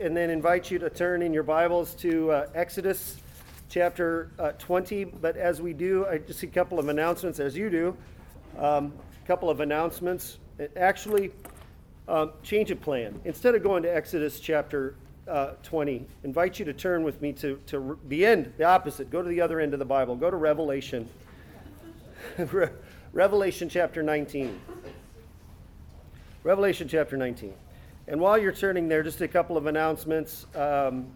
and then invite you to turn in your Bibles to uh, Exodus chapter uh, 20. But as we do, I just see a couple of announcements, as you do. A um, couple of announcements. Actually, um, change of plan. Instead of going to Exodus chapter uh, 20, invite you to turn with me to, to the end, the opposite. Go to the other end of the Bible. Go to Revelation. Revelation chapter 19. Revelation chapter 19. And while you're turning there, just a couple of announcements. Um,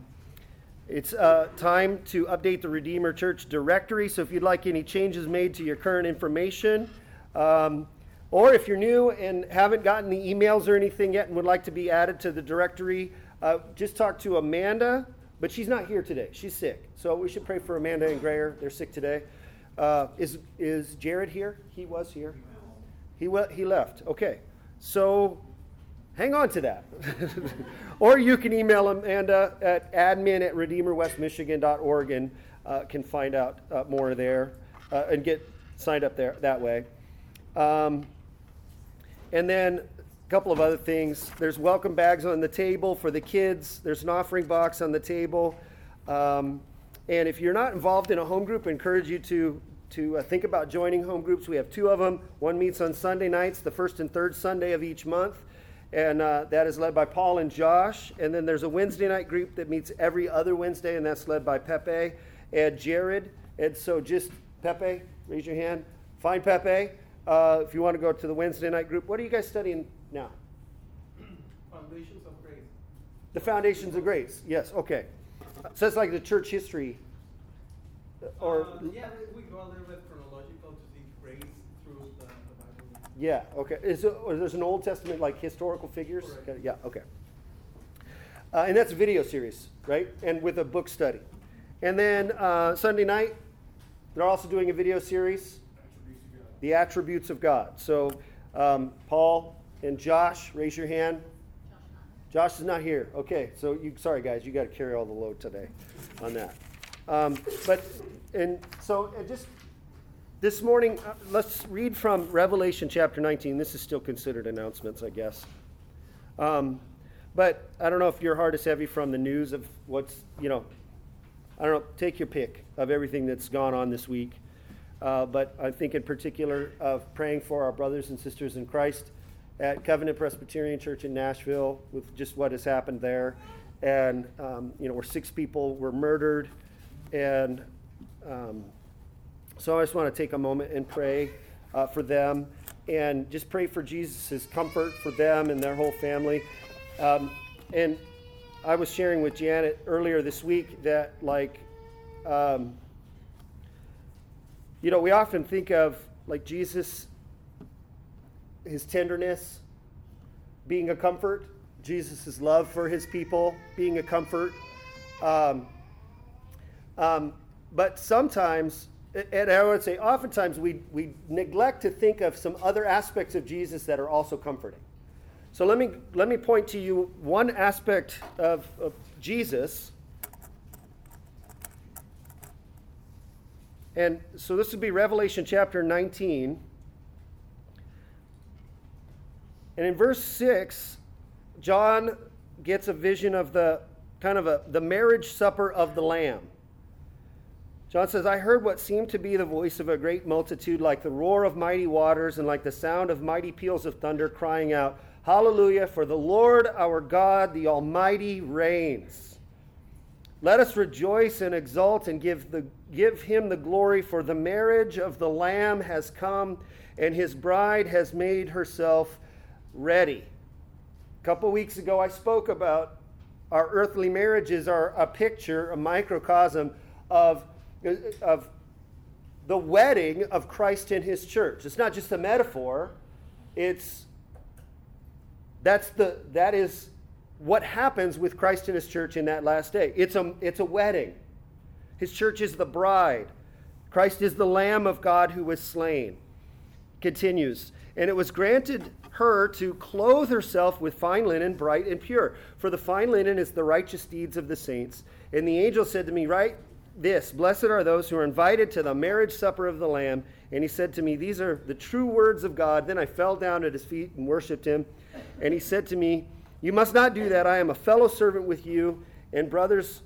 it's uh, time to update the Redeemer Church directory. So if you'd like any changes made to your current information, um, or if you're new and haven't gotten the emails or anything yet and would like to be added to the directory, uh, just talk to Amanda. But she's not here today. She's sick. So we should pray for Amanda and Grayer. They're sick today. Uh, is, is Jared here? He was here. He, he left. Okay. So hang on to that. or you can email Amanda at admin at redeemerwestmichigan.org and uh, can find out uh, more there uh, and get signed up there that way. Um, and then a couple of other things. There's welcome bags on the table for the kids. There's an offering box on the table. Um, and if you're not involved in a home group, I encourage you to to uh, think about joining home groups. We have two of them. One meets on Sunday nights, the first and third Sunday of each month and uh, that is led by Paul and Josh. And then there's a Wednesday night group that meets every other Wednesday, and that's led by Pepe and Jared. And so just Pepe, raise your hand. Find Pepe uh, if you want to go to the Wednesday night group. What are you guys studying now? Foundations of Grace. The Foundations of Grace. Yes. Okay. So it's like the church history. Or uh, yeah, we go a little bit Yeah, okay. Is or there's an Old Testament, like historical figures? Okay, yeah, okay. Uh, and that's a video series, right? And with a book study. And then uh, Sunday night, they're also doing a video series, The Attributes of God. So um, Paul and Josh, raise your hand. Josh is not here. Okay, so you, sorry guys, you got to carry all the load today on that. Um, but and so just this morning, uh, let's read from Revelation chapter 19. This is still considered announcements, I guess. Um, but I don't know if your heart is heavy from the news of what's, you know, I don't know, take your pick of everything that's gone on this week. Uh, but I think in particular of praying for our brothers and sisters in Christ at Covenant Presbyterian Church in Nashville with just what has happened there. And, um, you know, where six people were murdered and um, so I just want to take a moment and pray uh, for them and just pray for Jesus' comfort for them and their whole family. Um, and I was sharing with Janet earlier this week that, like, um, you know, we often think of like Jesus, his tenderness being a comfort, Jesus' love for his people being a comfort. Um, um, but sometimes and I would say oftentimes we, we neglect to think of some other aspects of Jesus that are also comforting. So let me, let me point to you one aspect of, of Jesus. And so this would be Revelation chapter 19. And in verse 6, John gets a vision of the kind of a, the marriage supper of the Lamb. John says, I heard what seemed to be the voice of a great multitude, like the roar of mighty waters and like the sound of mighty peals of thunder, crying out, Hallelujah, for the Lord our God, the Almighty, reigns. Let us rejoice and exult and give, the, give him the glory, for the marriage of the Lamb has come, and his bride has made herself ready. A couple weeks ago, I spoke about our earthly marriages are a picture, a microcosm of Uh, of the wedding of Christ in his church. It's not just a metaphor, it's that's the that is what happens with Christ in his church in that last day. It's a it's a wedding. His church is the bride. Christ is the lamb of God who was slain. Continues, and it was granted her to clothe herself with fine linen, bright and pure. For the fine linen is the righteous deeds of the saints. And the angel said to me, Right this Blessed are those who are invited to the marriage supper of the Lamb. And he said to me, These are the true words of God. Then I fell down at his feet and worshiped him. And he said to me, You must not do that. I am a fellow servant with you and brothers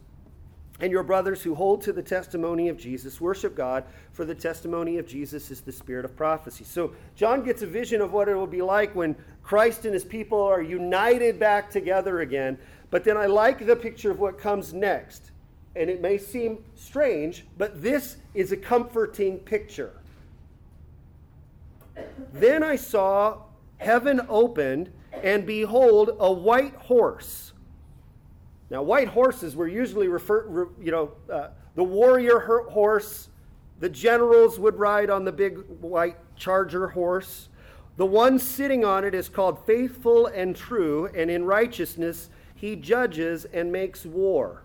and your brothers who hold to the testimony of Jesus. Worship God, for the testimony of Jesus is the spirit of prophecy. So John gets a vision of what it will be like when Christ and his people are united back together again. But then I like the picture of what comes next. And it may seem strange, but this is a comforting picture. Then I saw heaven opened, and behold, a white horse. Now, white horses were usually referred, you know, uh, the warrior horse. The generals would ride on the big white charger horse. The one sitting on it is called faithful and true, and in righteousness he judges and makes war.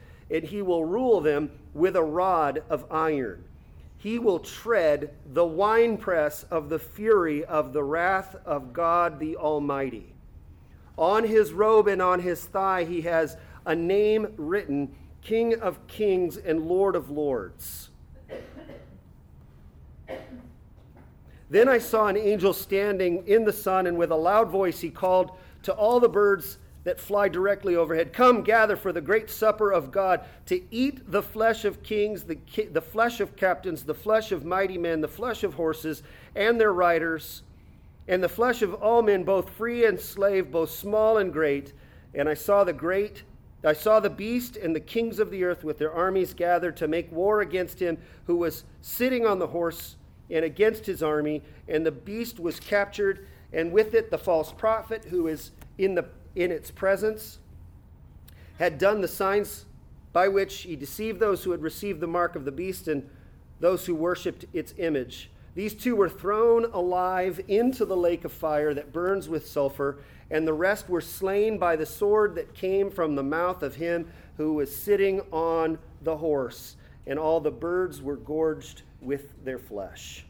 and he will rule them with a rod of iron. He will tread the winepress of the fury of the wrath of God the Almighty. On his robe and on his thigh, he has a name written King of Kings and Lord of Lords. Then I saw an angel standing in the sun, and with a loud voice he called to all the birds that fly directly overhead. Come, gather for the great supper of God to eat the flesh of kings, the, the flesh of captains, the flesh of mighty men, the flesh of horses and their riders, and the flesh of all men, both free and slave, both small and great. And I saw the great, I saw the beast and the kings of the earth with their armies gathered to make war against him who was sitting on the horse and against his army. And the beast was captured, and with it the false prophet who is in the in its presence, had done the signs by which he deceived those who had received the mark of the beast and those who worshipped its image. These two were thrown alive into the lake of fire that burns with sulfur, and the rest were slain by the sword that came from the mouth of him who was sitting on the horse, and all the birds were gorged with their flesh.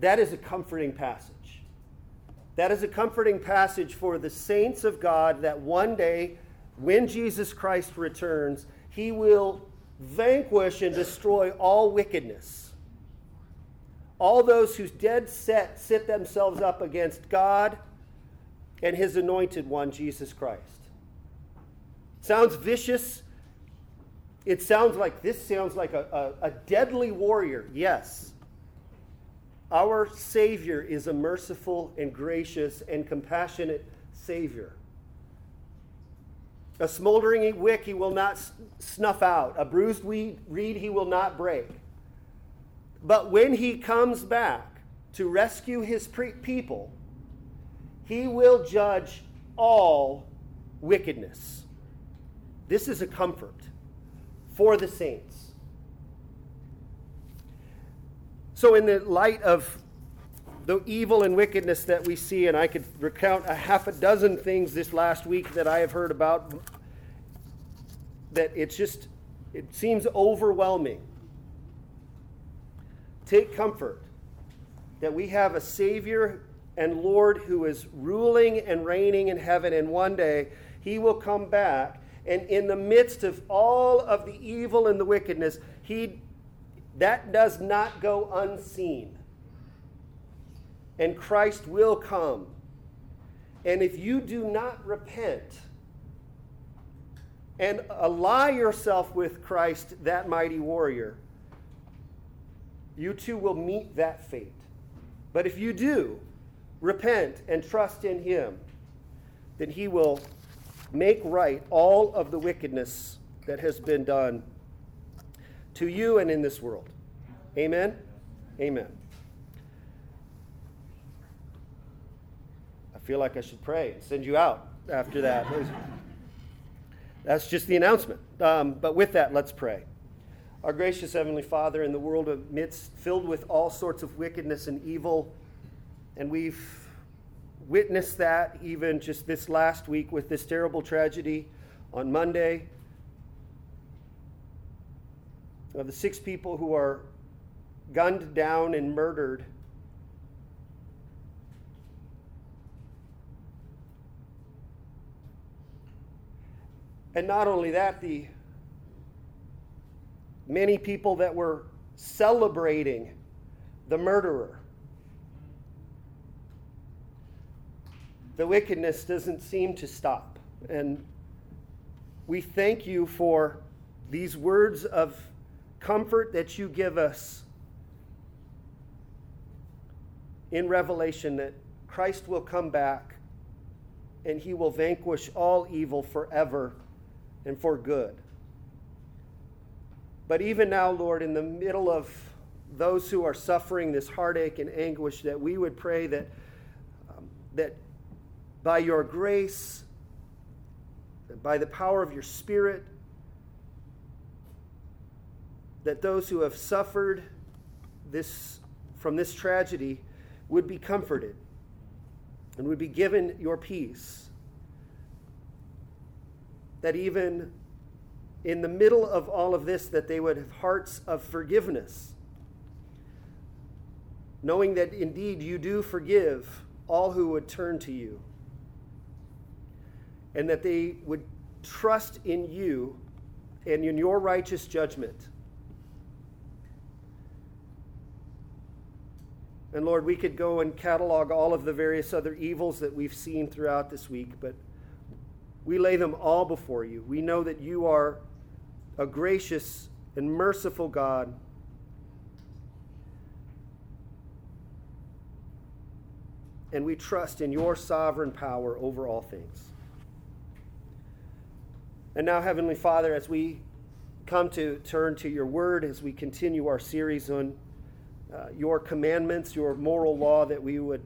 That is a comforting passage. That is a comforting passage for the saints of God that one day, when Jesus Christ returns, he will vanquish and destroy all wickedness. All those whose dead set sit themselves up against God and his anointed one, Jesus Christ. Sounds vicious. It sounds like this sounds like a, a, a deadly warrior. Yes. Our Savior is a merciful and gracious and compassionate Savior. A smoldering wick he will not snuff out, a bruised reed he will not break. But when he comes back to rescue his people, he will judge all wickedness. This is a comfort for the saints. So, in the light of the evil and wickedness that we see, and I could recount a half a dozen things this last week that I have heard about, that it's just, it seems overwhelming. Take comfort that we have a Savior and Lord who is ruling and reigning in heaven, and one day he will come back. And in the midst of all of the evil and the wickedness, he that does not go unseen. And Christ will come. And if you do not repent and ally yourself with Christ, that mighty warrior, you too will meet that fate. But if you do repent and trust in Him, then He will make right all of the wickedness that has been done to you and in this world. Amen? Amen. I feel like I should pray and send you out after that. That's just the announcement. Um, but with that, let's pray. Our gracious Heavenly Father, in the world amidst filled with all sorts of wickedness and evil, and we've witnessed that even just this last week with this terrible tragedy on Monday of the six people who are gunned down and murdered. And not only that, the many people that were celebrating the murderer. The wickedness doesn't seem to stop. And we thank you for these words of comfort that you give us in Revelation that Christ will come back and he will vanquish all evil forever and for good. But even now, Lord, in the middle of those who are suffering this heartache and anguish, that we would pray that, um, that by your grace, by the power of your Spirit, that those who have suffered this, from this tragedy would be comforted and would be given your peace. That even in the middle of all of this, that they would have hearts of forgiveness, knowing that indeed you do forgive all who would turn to you, and that they would trust in you and in your righteous judgment And Lord, we could go and catalog all of the various other evils that we've seen throughout this week, but we lay them all before you. We know that you are a gracious and merciful God. And we trust in your sovereign power over all things. And now, Heavenly Father, as we come to turn to your word, as we continue our series on uh, your commandments, your moral law that we would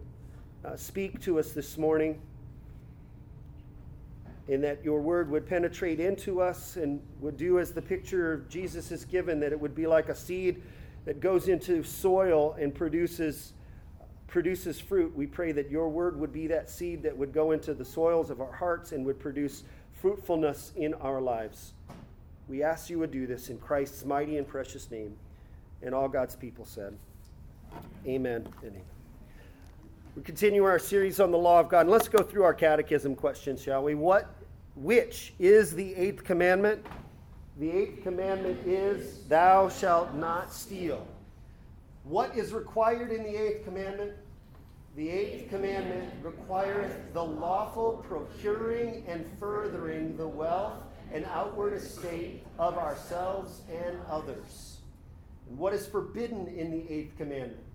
uh, speak to us this morning, and that your word would penetrate into us and would do as the picture of Jesus is given, that it would be like a seed that goes into soil and produces produces fruit. We pray that your word would be that seed that would go into the soils of our hearts and would produce fruitfulness in our lives. We ask you would do this in Christ's mighty and precious name. And all God's people said, Amen and amen. We continue our series on the law of God. Let's go through our catechism questions, shall we? What which is the eighth commandment? The eighth commandment is thou shalt not steal. What is required in the eighth commandment? The eighth commandment requireth the lawful procuring and furthering the wealth and outward estate of ourselves and others. And what is forbidden in the eighth commandment?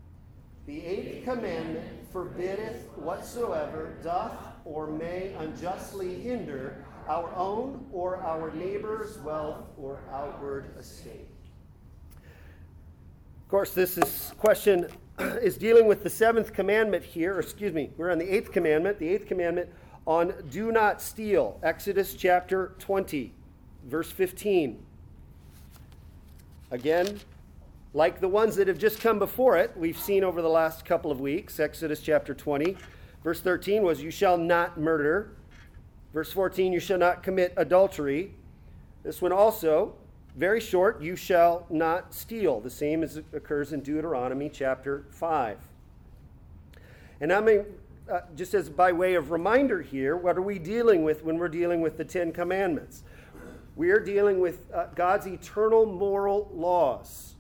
The eighth commandment forbiddeth whatsoever doth or may unjustly hinder our own or our neighbor's wealth or outward estate. Of course, this is question is dealing with the seventh commandment here, or excuse me, we're on the eighth commandment, the eighth commandment on do not steal. Exodus chapter 20, verse 15. Again, like the ones that have just come before it, we've seen over the last couple of weeks. Exodus chapter 20, verse 13 was, You shall not murder. Verse 14, You shall not commit adultery. This one also, very short, You shall not steal. The same as occurs in Deuteronomy chapter 5. And I mean, uh, just as by way of reminder here, what are we dealing with when we're dealing with the Ten Commandments? We are dealing with uh, God's eternal moral laws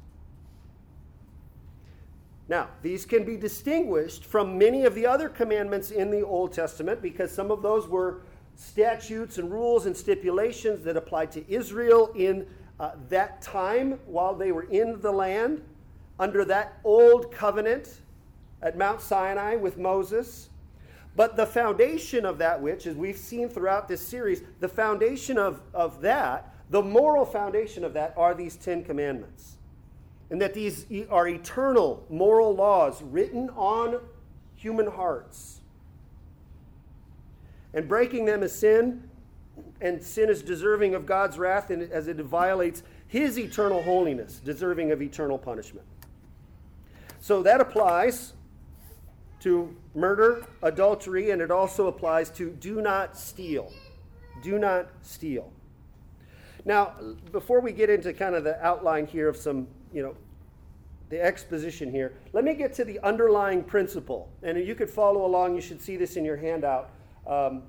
now, these can be distinguished from many of the other commandments in the Old Testament because some of those were statutes and rules and stipulations that applied to Israel in uh, that time while they were in the land under that old covenant at Mount Sinai with Moses. But the foundation of that, which, as we've seen throughout this series, the foundation of, of that, the moral foundation of that, are these Ten Commandments and that these are eternal moral laws written on human hearts. And breaking them is sin, and sin is deserving of God's wrath as it violates his eternal holiness, deserving of eternal punishment. So that applies to murder, adultery, and it also applies to do not steal. Do not steal. Now, before we get into kind of the outline here of some, you know, the exposition here, let me get to the underlying principle. And you could follow along. You should see this in your handout. Um,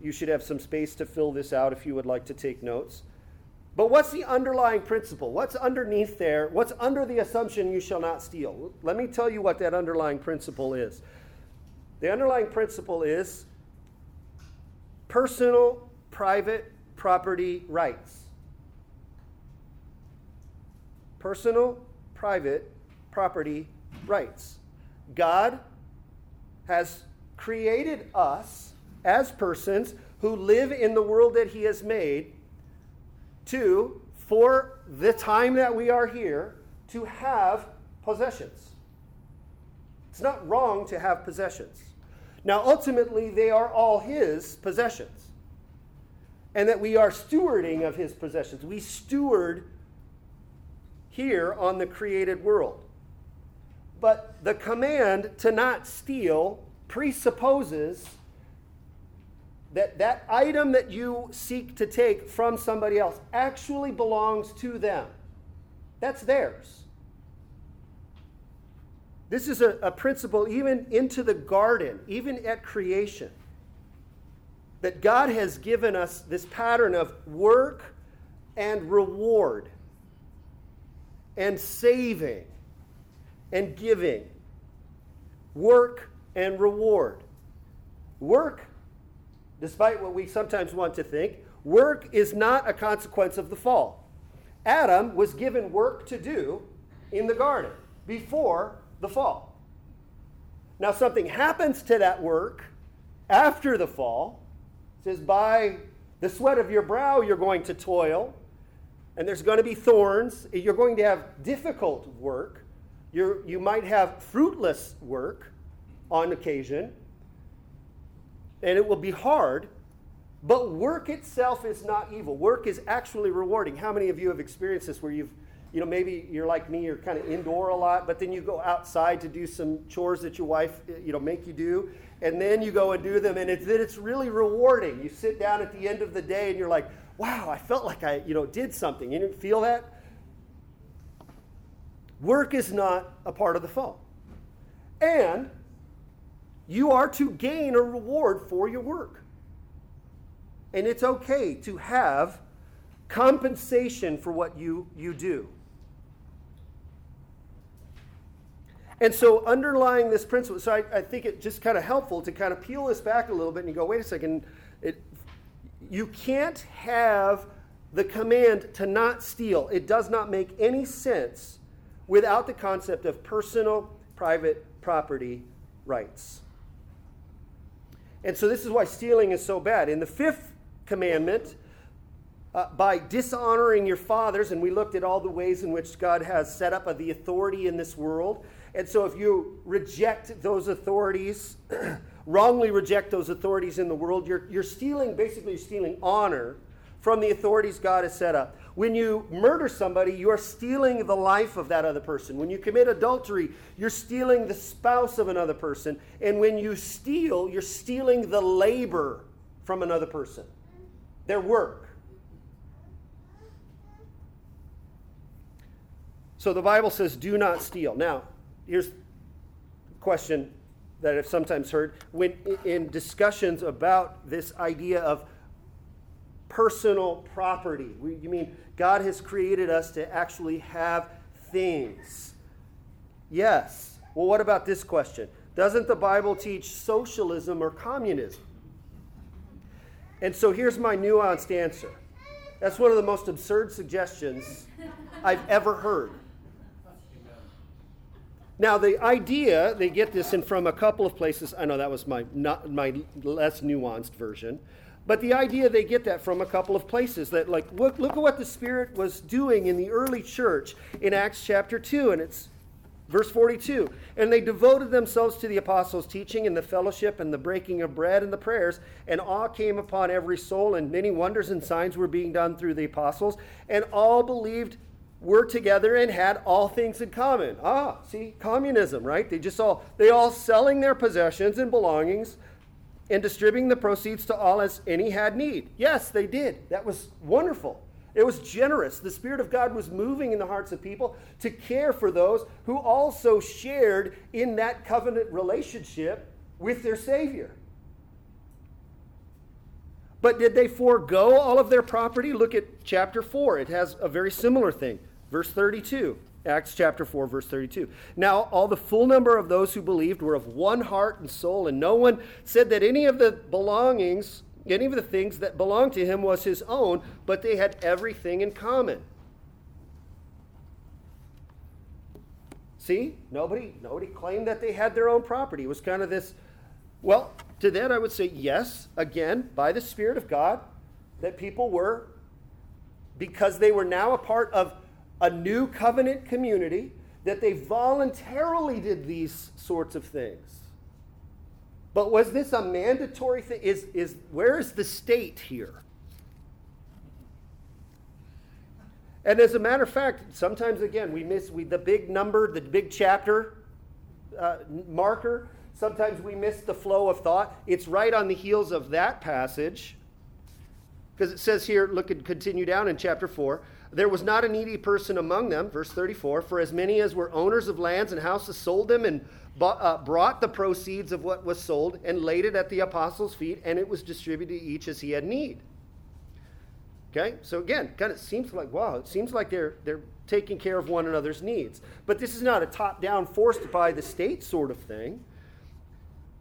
you should have some space to fill this out if you would like to take notes. But what's the underlying principle? What's underneath there? What's under the assumption you shall not steal? Let me tell you what that underlying principle is. The underlying principle is personal, private property rights. Personal, private property rights. God has created us as persons who live in the world that He has made to, for the time that we are here, to have possessions. It's not wrong to have possessions. Now, ultimately, they are all His possessions. And that we are stewarding of His possessions. We steward here on the created world. But the command to not steal presupposes that that item that you seek to take from somebody else actually belongs to them. That's theirs. This is a, a principle even into the garden, even at creation. That God has given us this pattern of work and reward, and saving and giving. Work and reward. Work despite what we sometimes want to think, work is not a consequence of the fall. Adam was given work to do in the garden before the fall. Now, something happens to that work after the fall. It says, By the sweat of your brow, you're going to toil, and there's going to be thorns. You're going to have difficult work. You're, you might have fruitless work on occasion and it will be hard, but work itself is not evil. Work is actually rewarding. How many of you have experienced this where you've, you know, maybe you're like me, you're kind of indoor a lot, but then you go outside to do some chores that your wife, eh, you know, make you do, and then you go and do them, and it's, it's really rewarding. You sit down at the end of the day and you're like, wow, I felt like I, you know, did something. You didn't feel that? Work is not a part of the fall. And you are to gain a reward for your work. And it's okay to have compensation for what you, you do. And so, underlying this principle, so I, I think it's just kind of helpful to kind of peel this back a little bit and you go, wait a second, it, you can't have the command to not steal. It does not make any sense without the concept of personal, private property rights. And so this is why stealing is so bad. In the fifth commandment, uh, by dishonoring your fathers, and we looked at all the ways in which God has set up the authority in this world. And so if you reject those authorities, wrongly reject those authorities in the world, you're, you're stealing, basically, you're stealing honor from the authorities God has set up. When you murder somebody, you are stealing the life of that other person. When you commit adultery, you're stealing the spouse of another person. And when you steal, you're stealing the labor from another person, their work. So the Bible says, do not steal. Now, here's a question that I've sometimes heard when in discussions about this idea of personal property. We, you mean God has created us to actually have things? Yes. Well, what about this question? Doesn't the Bible teach socialism or communism? And so here's my nuanced answer. That's one of the most absurd suggestions I've ever heard. Now, the idea, they get this in from a couple of places. I know that was my, not, my less nuanced version. But the idea they get that from a couple of places that like look look at what the Spirit was doing in the early church in Acts chapter 2 and it's verse 42 and they devoted themselves to the apostles teaching and the fellowship and the breaking of bread and the prayers and awe came upon every soul and many wonders and signs were being done through the apostles and all believed were together and had all things in common. Ah, see, communism, right? They just all they all selling their possessions and belongings and distributing the proceeds to all as any had need. Yes, they did. That was wonderful. It was generous. The Spirit of God was moving in the hearts of people to care for those who also shared in that covenant relationship with their Savior. But did they forego all of their property? Look at chapter 4. It has a very similar thing. Verse 32. Acts chapter 4, verse 32. Now, all the full number of those who believed were of one heart and soul, and no one said that any of the belongings, any of the things that belonged to him was his own, but they had everything in common. See, nobody, nobody claimed that they had their own property. It was kind of this, well, to that I would say yes, again, by the Spirit of God, that people were, because they were now a part of a new covenant community that they voluntarily did these sorts of things. But was this a mandatory thing? Is, is, where is the state here? And as a matter of fact, sometimes again, we miss we, the big number, the big chapter uh, marker. Sometimes we miss the flow of thought. It's right on the heels of that passage. Because it says here, look and continue down in chapter 4. There was not a needy person among them, verse 34, for as many as were owners of lands and houses sold them and bought, uh, brought the proceeds of what was sold and laid it at the apostles' feet, and it was distributed to each as he had need. Okay, so again, kind of seems like wow, it seems like they're they're taking care of one another's needs. But this is not a top-down, forced by the state sort of thing.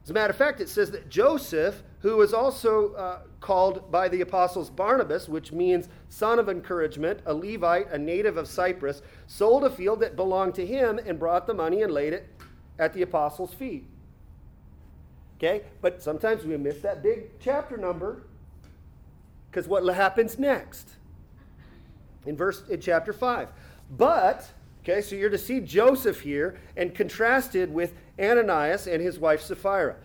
As a matter of fact, it says that Joseph, who was also uh, called by the apostles Barnabas, which means son of encouragement, a Levite, a native of Cyprus, sold a field that belonged to him and brought the money and laid it at the apostles' feet. Okay? But sometimes we miss that big chapter number because what happens next? In verse in chapter 5. But, okay, so you're to see Joseph here and contrasted with Ananias and his wife Sapphira.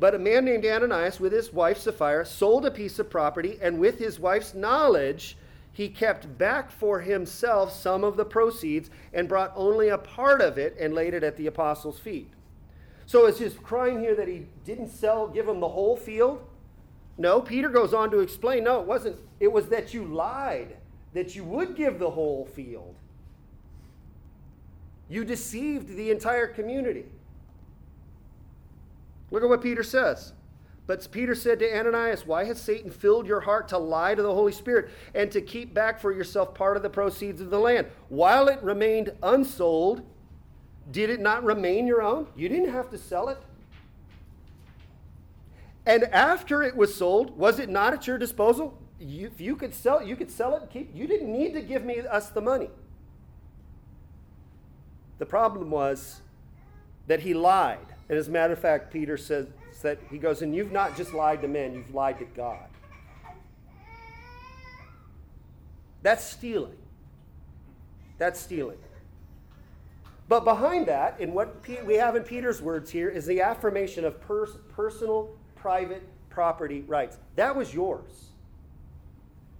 But a man named Ananias, with his wife Sapphira, sold a piece of property, and with his wife's knowledge, he kept back for himself some of the proceeds and brought only a part of it and laid it at the apostles' feet. So it's just crying here that he didn't sell, give him the whole field. No, Peter goes on to explain no, it wasn't. It was that you lied, that you would give the whole field. You deceived the entire community. Look at what Peter says. But Peter said to Ananias, Why has Satan filled your heart to lie to the Holy Spirit and to keep back for yourself part of the proceeds of the land? While it remained unsold, did it not remain your own? You didn't have to sell it. And after it was sold, was it not at your disposal? You, if you could sell it, you could sell it keep. You didn't need to give me us the money. The problem was that he lied. And as a matter of fact, Peter says that he goes, and you've not just lied to men, you've lied to God. That's stealing. That's stealing. But behind that, in what we have in Peter's words here, is the affirmation of pers- personal, private property rights. That was yours.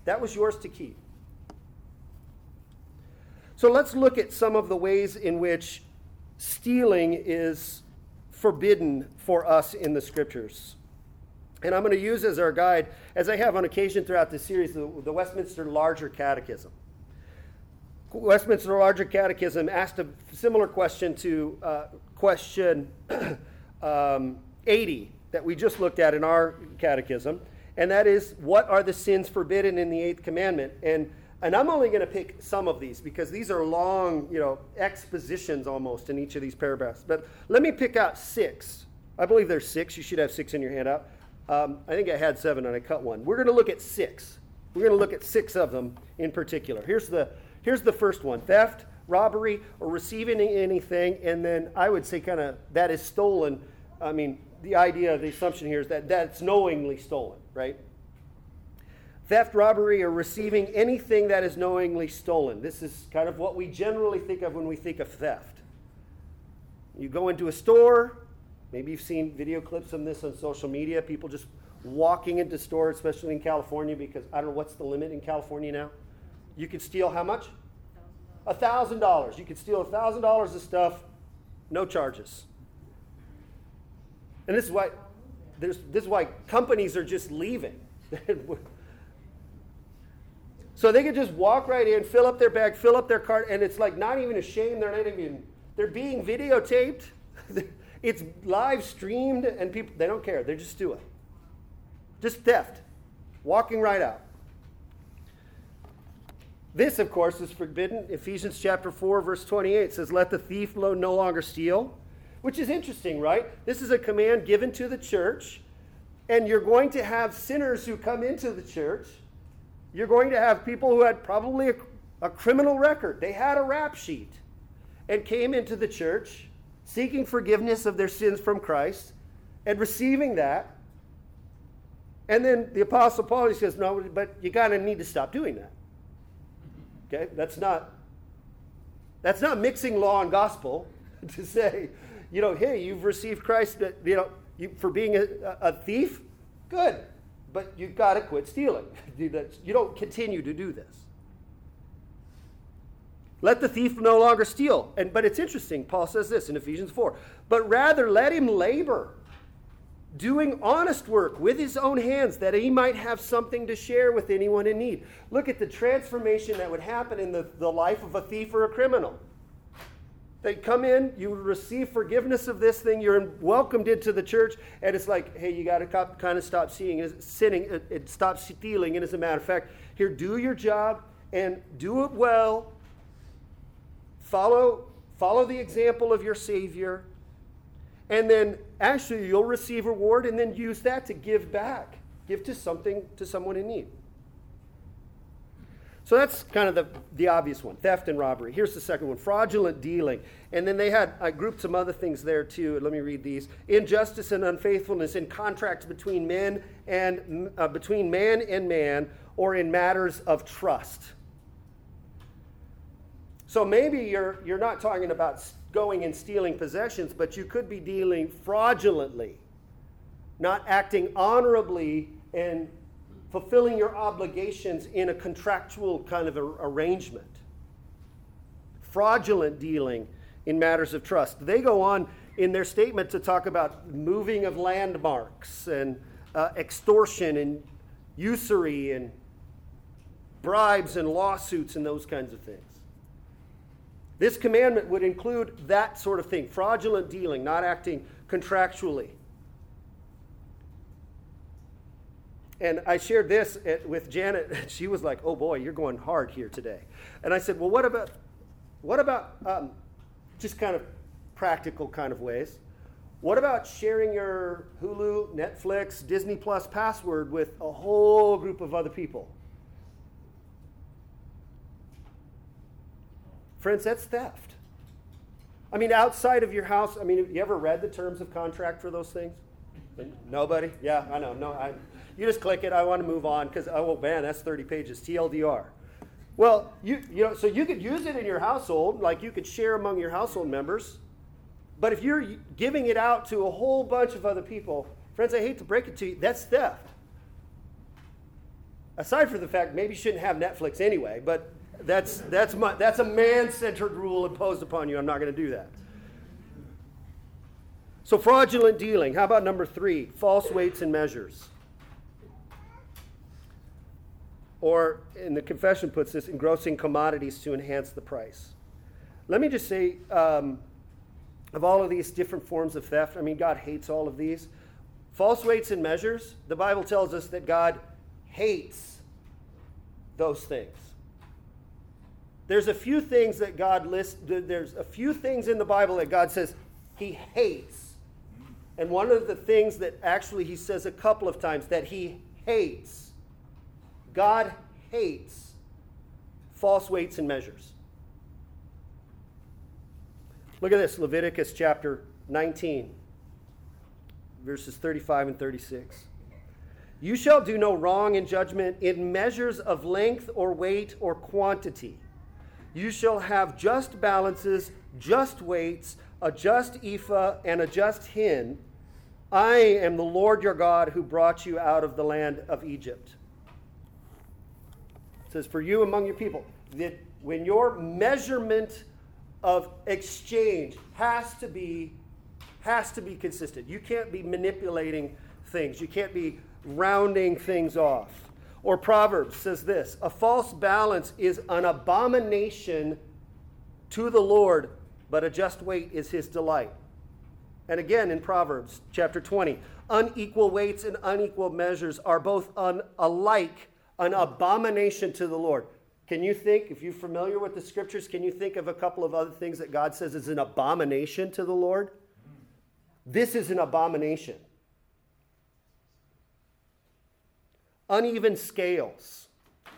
That was yours to keep. So let's look at some of the ways in which stealing is forbidden for us in the scriptures. And I'm going to use as our guide, as I have on occasion throughout this series, the, Westminster Larger Catechism. Westminster Larger Catechism asked a similar question to uh, question um, 80 that we just looked at in our catechism, and that is, what are the sins forbidden in the eighth commandment? And and I'm only going to pick some of these because these are long, you know, expositions almost in each of these paragraphs. But let me pick out six. I believe there's six. You should have six in your handout. Um, I think I had seven and I cut one. We're going to look at six. We're going to look at six of them in particular. Here's the, here's the first one theft, robbery, or receiving anything. And then I would say, kind of, that is stolen. I mean, the idea, the assumption here is that that's knowingly stolen, right? Theft, robbery, or receiving anything that is knowingly stolen. This is kind of what we generally think of when we think of theft. You go into a store, maybe you've seen video clips of this on social media, people just walking into stores, especially in California, because I don't know what's the limit in California now. You can steal how much? $1,000. You could steal $1,000 of stuff, no charges. And this is why, this is why companies are just leaving. so they could just walk right in, fill up their bag, fill up their cart, and it's like not even a shame. They're not even, they're being videotaped. it's live streamed, and people, they don't care. They just do it. Just theft, walking right out. This, of course, is forbidden. Ephesians chapter 4, verse 28 says, Let the thief no longer steal, which is interesting, right? This is a command given to the church, and you're going to have sinners who come into the church. You're going to have people who had probably a, a criminal record. They had a rap sheet and came into the church seeking forgiveness of their sins from Christ and receiving that. And then the Apostle Paul he says, No, but you got to need to stop doing that. Okay? That's not that's not mixing law and gospel to say, you know, hey, you've received Christ, you know, you, for being a, a thief, good, but you've got to quit stealing. You don't continue to do this. Let the thief no longer steal. And but it's interesting. Paul says this in Ephesians 4. But rather let him labor doing honest work with his own hands that he might have something to share with anyone in need. Look at the transformation that would happen in the, the life of a thief or a criminal. They come in, you receive forgiveness of this thing, you're welcomed into the church, and it's like, hey, you got to kind of stop seeing, sinning, it, it stop stealing. And as a matter of fact, here, do your job and do it well. Follow, follow the example of your Savior and then actually you'll receive reward and then use that to give back give to something to someone in need so that's kind of the, the obvious one theft and robbery. Here's the second one fraudulent dealing. And then they had i grouped some other things there too. Let me read these. Injustice and unfaithfulness in contracts between men and uh, between man and man or in matters of trust. So maybe you're you're not talking about going and stealing possessions, but you could be dealing fraudulently, not acting honorably and fulfilling your obligations in a contractual kind of arrangement. Fraudulent dealing in matters of trust. They go on in their statement to talk about moving of landmarks and uh, extortion and usury and bribes and lawsuits and those kinds of things. This commandment would include that sort of thing fraudulent dealing, not acting contractually. And I shared this with Janet. She was like, "Oh boy, you're going hard here today." And I said, "Well, what about, what about um, just kind of practical kind of ways? What about sharing your Hulu, Netflix, Disney Plus password with a whole group of other people? Friends, that's theft. I mean, outside of your house, I mean, have you ever read the terms of contract for those things? Nobody? Yeah, I know. No, I, you just click it. I want to move on because oh man, that's 30 pages. TLDR. Well, you you know, so you could use it in your household, like you could share among your household members. But if you're giving it out to a whole bunch of other people, friends, I hate to break it to you, that's theft. Aside from the fact maybe you shouldn't have Netflix anyway, but that's, that's, my, that's a man centered rule imposed upon you. I'm not going to do that. So, fraudulent dealing. How about number three? False weights and measures. Or, in the confession puts this, engrossing commodities to enhance the price. Let me just say, um, of all of these different forms of theft, I mean, God hates all of these. False weights and measures, the Bible tells us that God hates those things. There's a few things that God lists, there's a few things in the Bible that God says he hates. And one of the things that actually he says a couple of times that he hates, God hates false weights and measures. Look at this Leviticus chapter 19, verses 35 and 36. You shall do no wrong in judgment in measures of length or weight or quantity you shall have just balances, just weights, a just ephah, and a just hin. I am the Lord your God who brought you out of the land of Egypt. Says, For you among your people. That when your measurement of exchange has to be has to be consistent. You can't be manipulating things. You can't be rounding things off. Or Proverbs says this, a false balance is an abomination to the Lord, but a just weight is his delight. And again in Proverbs chapter 20, unequal weights and unequal measures are both un- alike an abomination to the Lord. Can you think, if you're familiar with the scriptures, can you think of a couple of other things that God says is an abomination to the Lord? This is an abomination. Uneven scales.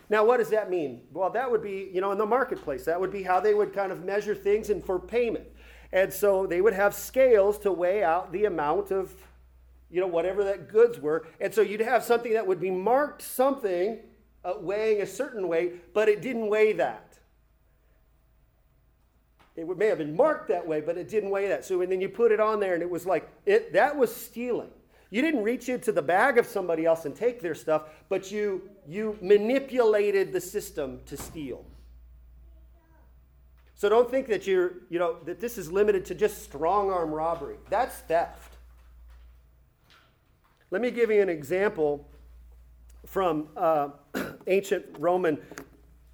Now, what does that mean? Well, that would be, you know, in the marketplace, that would be how they would kind of measure things and for payment. And so they would have scales to weigh out the amount of, you know, whatever that goods were. And so you'd have something that would be marked something uh, weighing a certain weight, but it didn't weigh that. It may have been marked that way, but it didn't weigh that. So and then you put it on there, and it was like it that was stealing. You didn't reach into the bag of somebody else and take their stuff, but you you manipulated the system to steal. So don't think that you're, you know, that this is limited to just strong arm robbery. That's theft. Let me give you an example from uh, ancient Roman,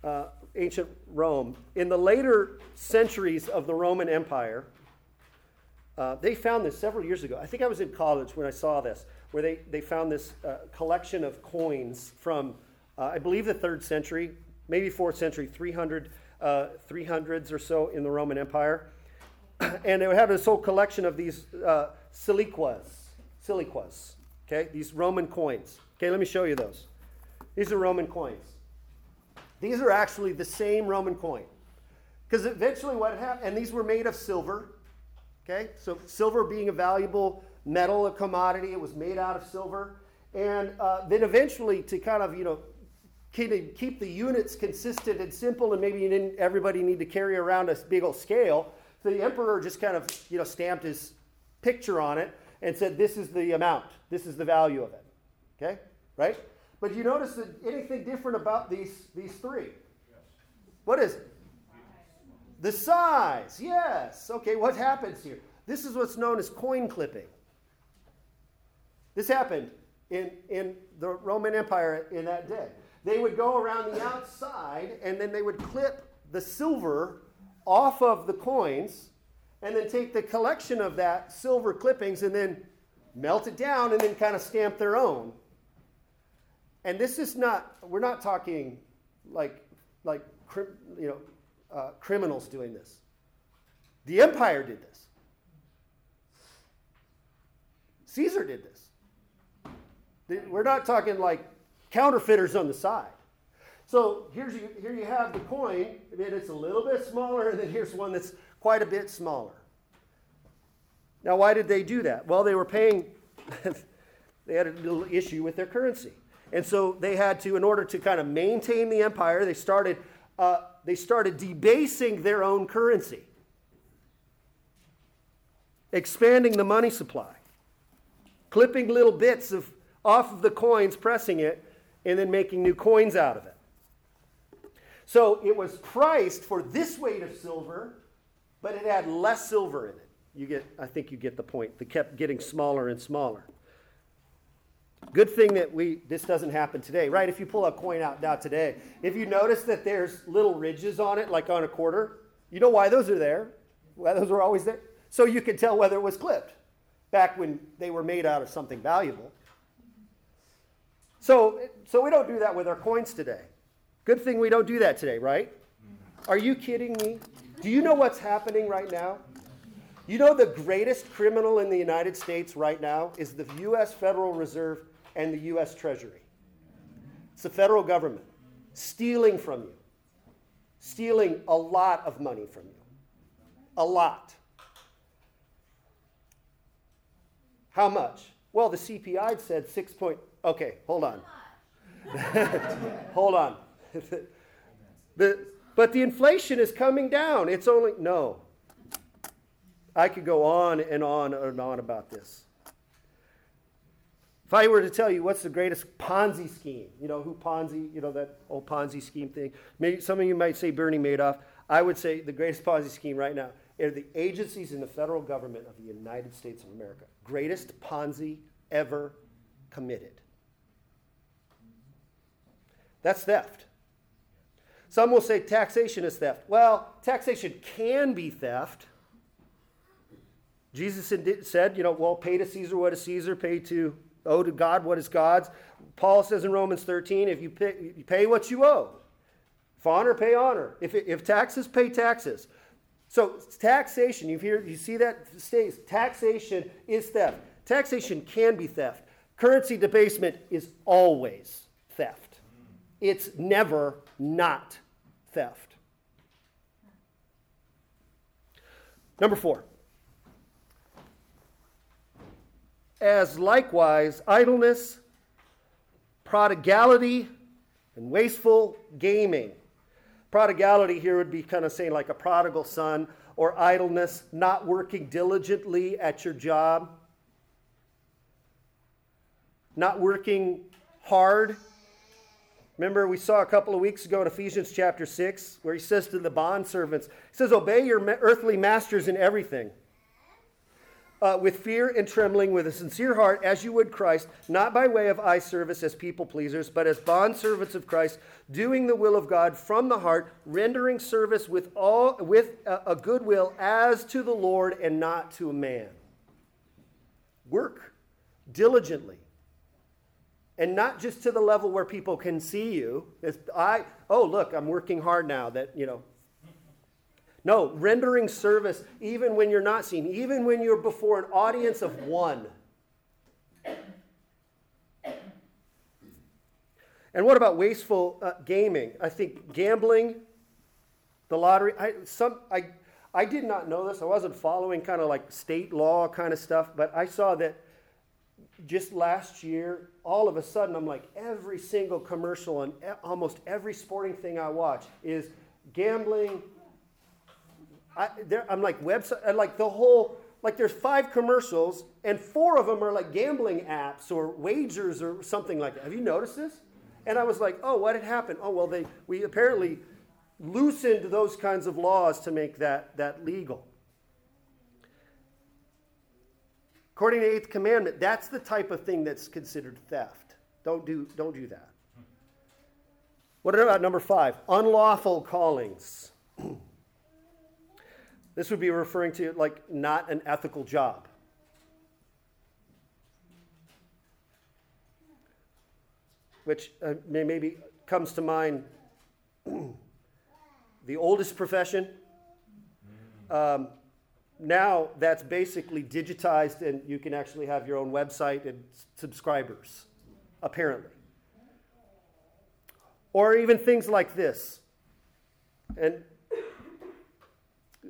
uh, ancient Rome. In the later centuries of the Roman Empire, uh, they found this several years ago. I think I was in college when I saw this, where they, they found this uh, collection of coins from, uh, I believe, the third century, maybe fourth century, 300, 300s uh, or so in the Roman Empire. and they had this whole collection of these siliquas, siliquas, okay, these Roman coins. Okay, let me show you those. These are Roman coins. These are actually the same Roman coin. Because eventually what happened, and these were made of silver. Okay, so silver being a valuable metal, a commodity, it was made out of silver. And uh, then eventually, to kind of, you know, keep, the units consistent and simple, and maybe you didn't, everybody need to carry around a big old scale, the emperor just kind of, you know, stamped his picture on it and said, this is the amount, this is the value of it. Okay, right? But you notice that anything different about these, these three? What is it? The size, yes. Okay, what happens here? This is what's known as coin clipping. This happened in, in the Roman Empire in that day. They would go around the outside and then they would clip the silver off of the coins and then take the collection of that silver clippings and then melt it down and then kind of stamp their own. And this is not, we're not talking like, like you know, uh, criminals doing this. The empire did this. Caesar did this. We're not talking like counterfeiters on the side. So here's you, here you have the coin, and it's a little bit smaller, and then here's one that's quite a bit smaller. Now, why did they do that? Well, they were paying, they had a little issue with their currency. And so they had to, in order to kind of maintain the empire, they started, uh, they started debasing their own currency, expanding the money supply, clipping little bits of, off of the coins, pressing it, and then making new coins out of it. So it was priced for this weight of silver, but it had less silver in it. You get, I think you get the point. They kept getting smaller and smaller. Good thing that we this doesn't happen today, right? If you pull a coin out now today, if you notice that there's little ridges on it, like on a quarter, you know why those are there? Why those were always there? So you could tell whether it was clipped back when they were made out of something valuable. So, so we don't do that with our coins today. Good thing we don't do that today, right? Are you kidding me? Do you know what's happening right now? You know the greatest criminal in the United States right now is the U.S. Federal Reserve and the U.S. Treasury. It's the federal government stealing from you, stealing a lot of money from you. A lot. How much? Well, the CPI said 6 point. Okay, hold on. hold on. the, but the inflation is coming down. It's only, no. I could go on and on and on about this. If I were to tell you what's the greatest Ponzi scheme, you know who Ponzi, you know that old Ponzi scheme thing. Maybe some of you might say Bernie Madoff. I would say the greatest Ponzi scheme right now are the agencies in the federal government of the United States of America. Greatest Ponzi ever committed. That's theft. Some will say taxation is theft. Well, taxation can be theft. Jesus said, you know, well, pay to Caesar what is Caesar, pay to owe to God what is God's. Paul says in Romans 13, if you pay, you pay what you owe. If honor, pay honor. If, if taxes, pay taxes. So taxation, you hear, you see that states taxation is theft. Taxation can be theft. Currency debasement is always theft. It's never not theft. Number four. As likewise, idleness, prodigality, and wasteful gaming. Prodigality here would be kind of saying like a prodigal son, or idleness, not working diligently at your job, not working hard Remember, we saw a couple of weeks ago in Ephesians chapter 6 where he says to the bond servants, he says, Obey your earthly masters in everything. Uh, with fear and trembling, with a sincere heart, as you would Christ, not by way of eye service as people pleasers, but as bond servants of Christ, doing the will of God from the heart, rendering service with all with a, a good will as to the Lord and not to a man. Work diligently and not just to the level where people can see you. It's, I, oh, look, I'm working hard now that, you know. No, rendering service even when you're not seen, even when you're before an audience of one. And what about wasteful uh, gaming? I think gambling, the lottery. I, some, I, I did not know this. I wasn't following kind of like state law kind of stuff, but I saw that just last year, all of a sudden, I'm like, every single commercial and almost every sporting thing I watch is gambling. I, am like, website, like the whole, like there's five commercials, and four of them are like gambling apps or wagers or something like that. Have you noticed this? And I was like, oh, what had happened? Oh, well, they, we apparently loosened those kinds of laws to make that, that legal. According to the eighth commandment, that's the type of thing that's considered theft. Don't do, don't do that. What about number five? Unlawful callings. this would be referring to like not an ethical job. Which uh, maybe comes to mind the oldest profession. Um, now that's basically digitized and you can actually have your own website and subscribers, apparently. Or even things like this. And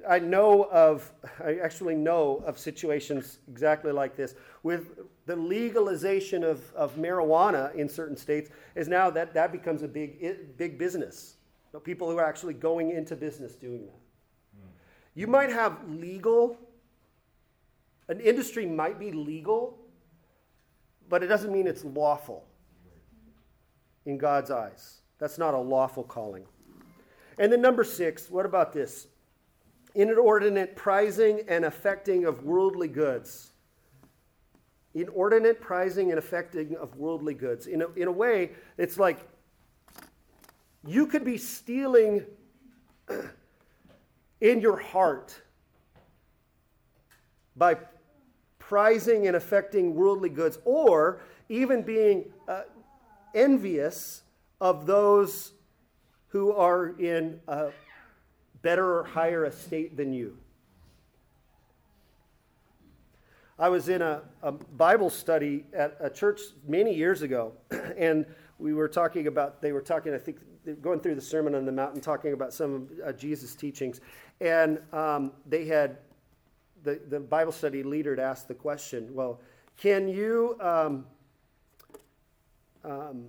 I know of, I actually know of situations exactly like this. With the legalization of, of marijuana in certain states, is now that that becomes a big, big business. People who are actually going into business doing that. Hmm. You might have legal, an industry might be legal, but it doesn't mean it's lawful in God's eyes. That's not a lawful calling. And then number six, what about this? Inordinate prizing and affecting of worldly goods. Inordinate prizing and affecting of worldly goods. In a, in a way, it's like you could be stealing in your heart by prizing and affecting worldly goods, or even being uh, envious of those who are in a better or higher estate than you. I was in a, a Bible study at a church many years ago, and we were talking about, they were talking, I think, going through the Sermon on the Mountain, talking about some of uh, Jesus' teachings. And um, they had, the, the Bible study leader had asked the question, well, can you, um, um,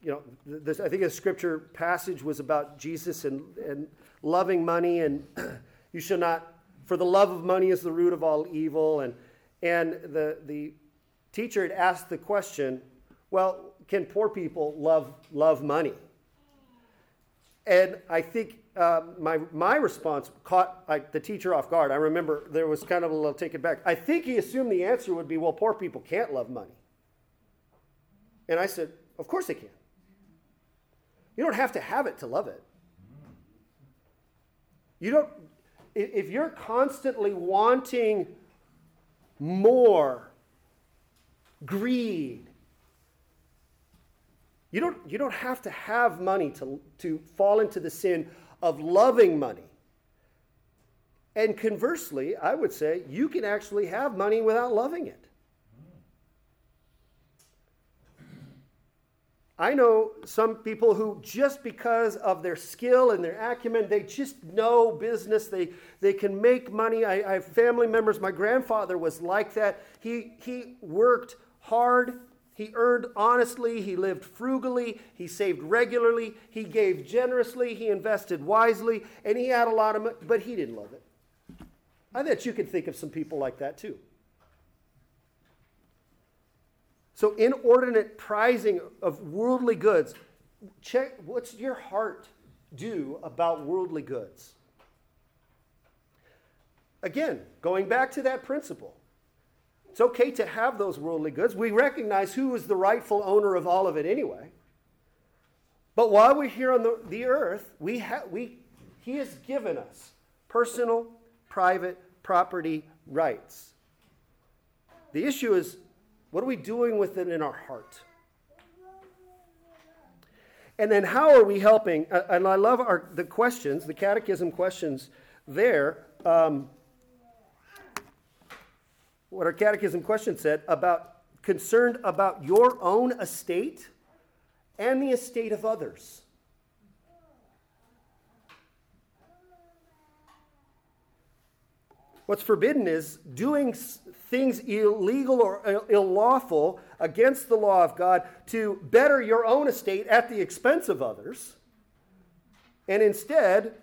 you know, this, I think the scripture passage was about Jesus and, and loving money, and you shall not, for the love of money is the root of all evil. And, and the, the teacher had asked the question, well, can poor people love, love money? And I think uh, my, my response caught I, the teacher off guard. I remember there was kind of a little taken back. I think he assumed the answer would be, well, poor people can't love money. And I said, of course they can. You don't have to have it to love it. You don't, if you're constantly wanting more, greed, you don't, you don't have to have money to, to fall into the sin of loving money. And conversely, I would say you can actually have money without loving it. I know some people who, just because of their skill and their acumen, they just know business. They, they can make money. I, I have family members. My grandfather was like that. He, he worked hard. He earned honestly. He lived frugally. He saved regularly. He gave generously. He invested wisely. And he had a lot of money, but he didn't love it. I bet you can think of some people like that too. So, inordinate prizing of worldly goods. Check what's your heart do about worldly goods? Again, going back to that principle. It's okay to have those worldly goods. We recognize who is the rightful owner of all of it anyway. But while we're here on the, the earth, we ha- we, He has given us personal, private property rights. The issue is what are we doing with it in our heart? And then how are we helping? And I love our, the questions, the catechism questions there. Um, what our catechism question said about concerned about your own estate and the estate of others. What's forbidden is doing things illegal or unlawful against the law of God to better your own estate at the expense of others, and instead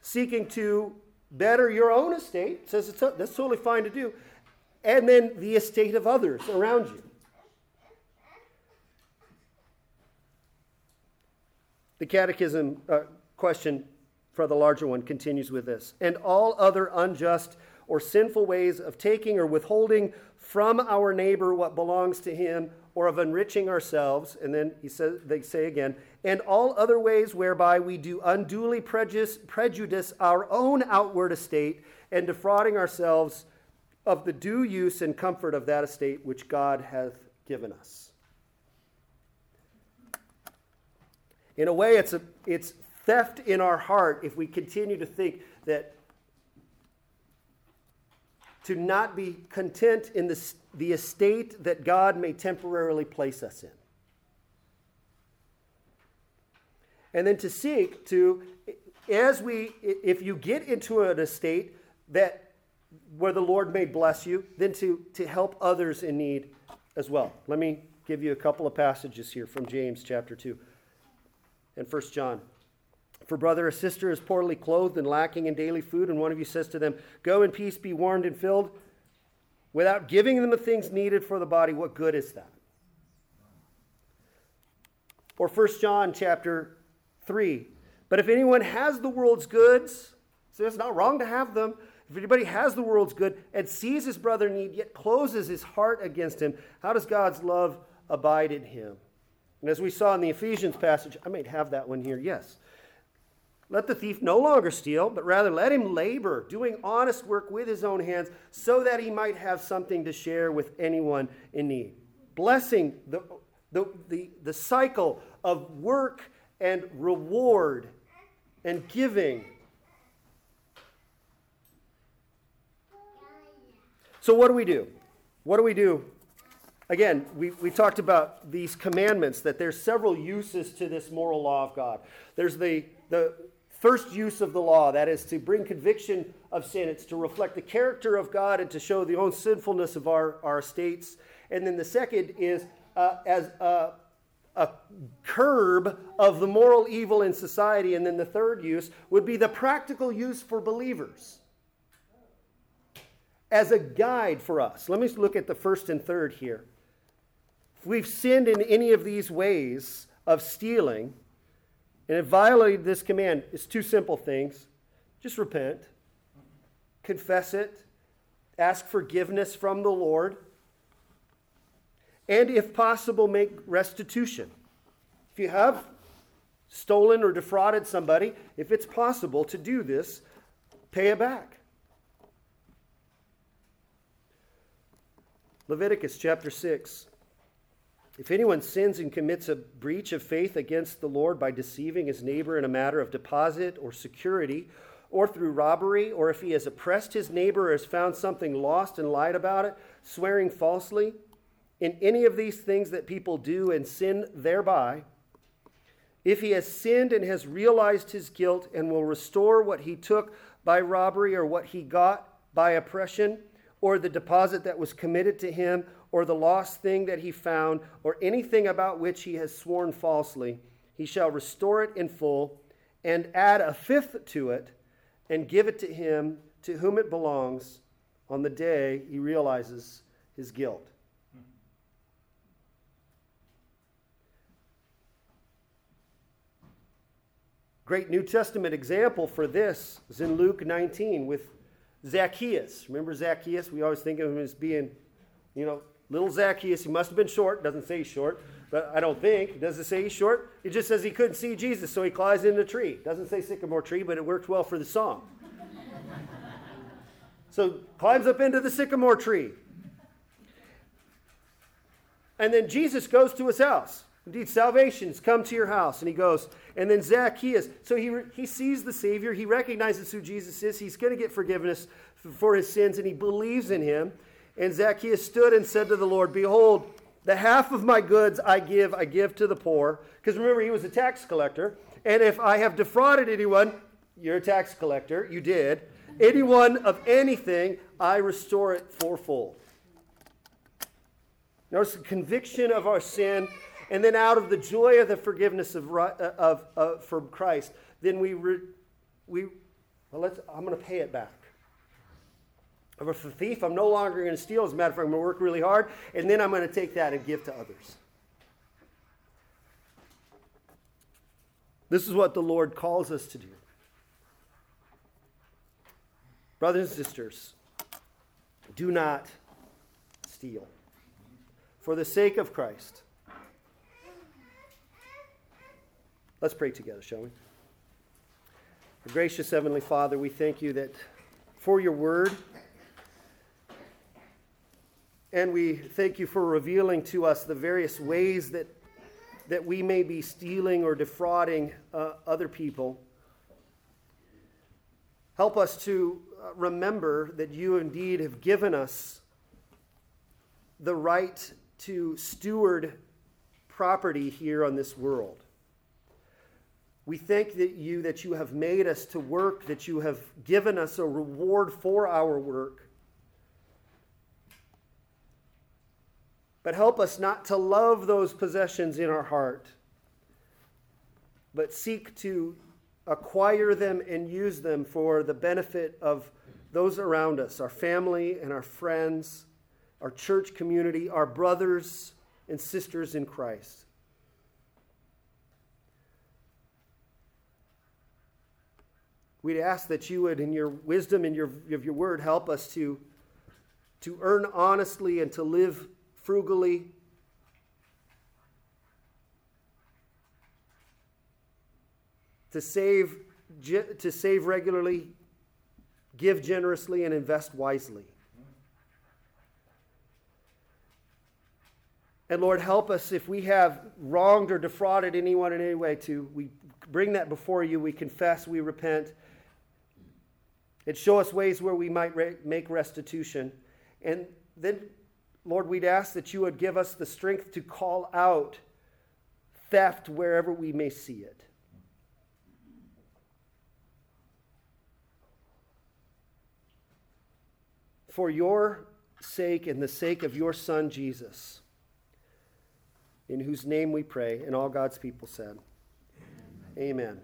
seeking to better your own estate, says it's, that's totally fine to do, and then the estate of others around you. The catechism uh, question for the larger one continues with this and all other unjust or sinful ways of taking or withholding from our neighbor what belongs to him or of enriching ourselves and then he says they say again and all other ways whereby we do unduly prejudice, prejudice our own outward estate and defrauding ourselves of the due use and comfort of that estate which God hath given us. In a way, it's, a, it's theft in our heart if we continue to think that to not be content in the, the estate that God may temporarily place us in. And then to seek to, as we, if you get into an estate that where the Lord may bless you, then to, to help others in need as well. Let me give you a couple of passages here from James chapter 2 and 1 John. For brother or sister is poorly clothed and lacking in daily food, and one of you says to them, Go in peace, be warmed and filled, without giving them the things needed for the body, what good is that? Or 1 John chapter 3. But if anyone has the world's goods, so it's not wrong to have them. If anybody has the world's good and sees his brother need, yet closes his heart against him, how does God's love abide in him? And as we saw in the Ephesians passage, I might have that one here, yes. Let the thief no longer steal, but rather let him labor, doing honest work with his own hands, so that he might have something to share with anyone in need. Blessing the, the, the, the cycle of work and reward and giving. So, what do we do? What do we do? Again, we, we talked about these commandments, that there's several uses to this moral law of God. There's the, the first use of the law, that is to bring conviction of sin. It's to reflect the character of God and to show the own sinfulness of our, our states. And then the second is uh, as a, a curb of the moral evil in society. And then the third use would be the practical use for believers as a guide for us. Let me look at the first and third here. if we've sinned in any of these ways of stealing and have violated this command, it's two simple things. Just repent, confess it, ask forgiveness from the Lord, and if possible, make restitution. If you have stolen or defrauded somebody, if it's possible to do this, pay it back. Leviticus chapter 6. If anyone sins and commits a breach of faith against the Lord by deceiving his neighbor in a matter of deposit or security, or through robbery, or if he has oppressed his neighbor or has found something lost and lied about it, swearing falsely, in any of these things that people do and sin thereby, if he has sinned and has realized his guilt and will restore what he took by robbery or what he got by oppression, or the deposit that was committed to him, or the lost thing that he found, or anything about which he has sworn falsely, he shall restore it in full and add a fifth to it and give it to him to whom it belongs on the day he realizes his guilt. Great New Testament example for this is in Luke 19 with Zacchaeus. Remember Zacchaeus? We always think of him as being, you know, little Zacchaeus. He must have been short. Doesn't say he's short, but I don't think. Does it say he's short? It just says he couldn't see Jesus, so he climbs in the tree. Doesn't say sycamore tree, but it worked well for the song. so climbs up into the sycamore tree. And then Jesus goes to his house. Indeed, salvation has come to your house. And he goes, and then Zacchaeus. So he, he sees the Savior. He recognizes who Jesus is. He's going to get forgiveness for his sins, and he believes in him. And Zacchaeus stood and said to the Lord, Behold, the half of my goods I give, I give to the poor. Because remember, he was a tax collector. And if I have defrauded anyone, you're a tax collector, you did. Anyone of anything, I restore it fourfold. Notice the conviction of our sin and then out of the joy of the forgiveness of, uh, of, of from Christ, then we, re, we well, let's, I'm going to pay it back. If a thief, I'm no longer going to steal. As a matter of fact, I'm going to work really hard, and then I'm going to take that and give to others. This is what the Lord calls us to do. Brothers and sisters, do not steal. For the sake of Christ, Let's pray together, shall we? Gracious Heavenly Father, we thank you that for your word, and we thank you for revealing to us the various ways that, that we may be stealing or defrauding uh, other people. Help us to uh, remember that you indeed have given us the right to steward property here on this world. We thank that you that you have made us to work, that you have given us a reward for our work. But help us not to love those possessions in our heart, but seek to acquire them and use them for the benefit of those around us, our family and our friends, our church community, our brothers and sisters in Christ. We'd ask that you would, in your wisdom and your, your word, help us to, to earn honestly and to live frugally. To save, to save regularly, give generously, and invest wisely. And Lord, help us if we have wronged or defrauded anyone in any way to we bring that before you, we confess, we repent, and show us ways where we might re- make restitution. And then, Lord, we'd ask that you would give us the strength to call out theft wherever we may see it. For your sake and the sake of your Son, Jesus, in whose name we pray, and all God's people said, Amen. Amen.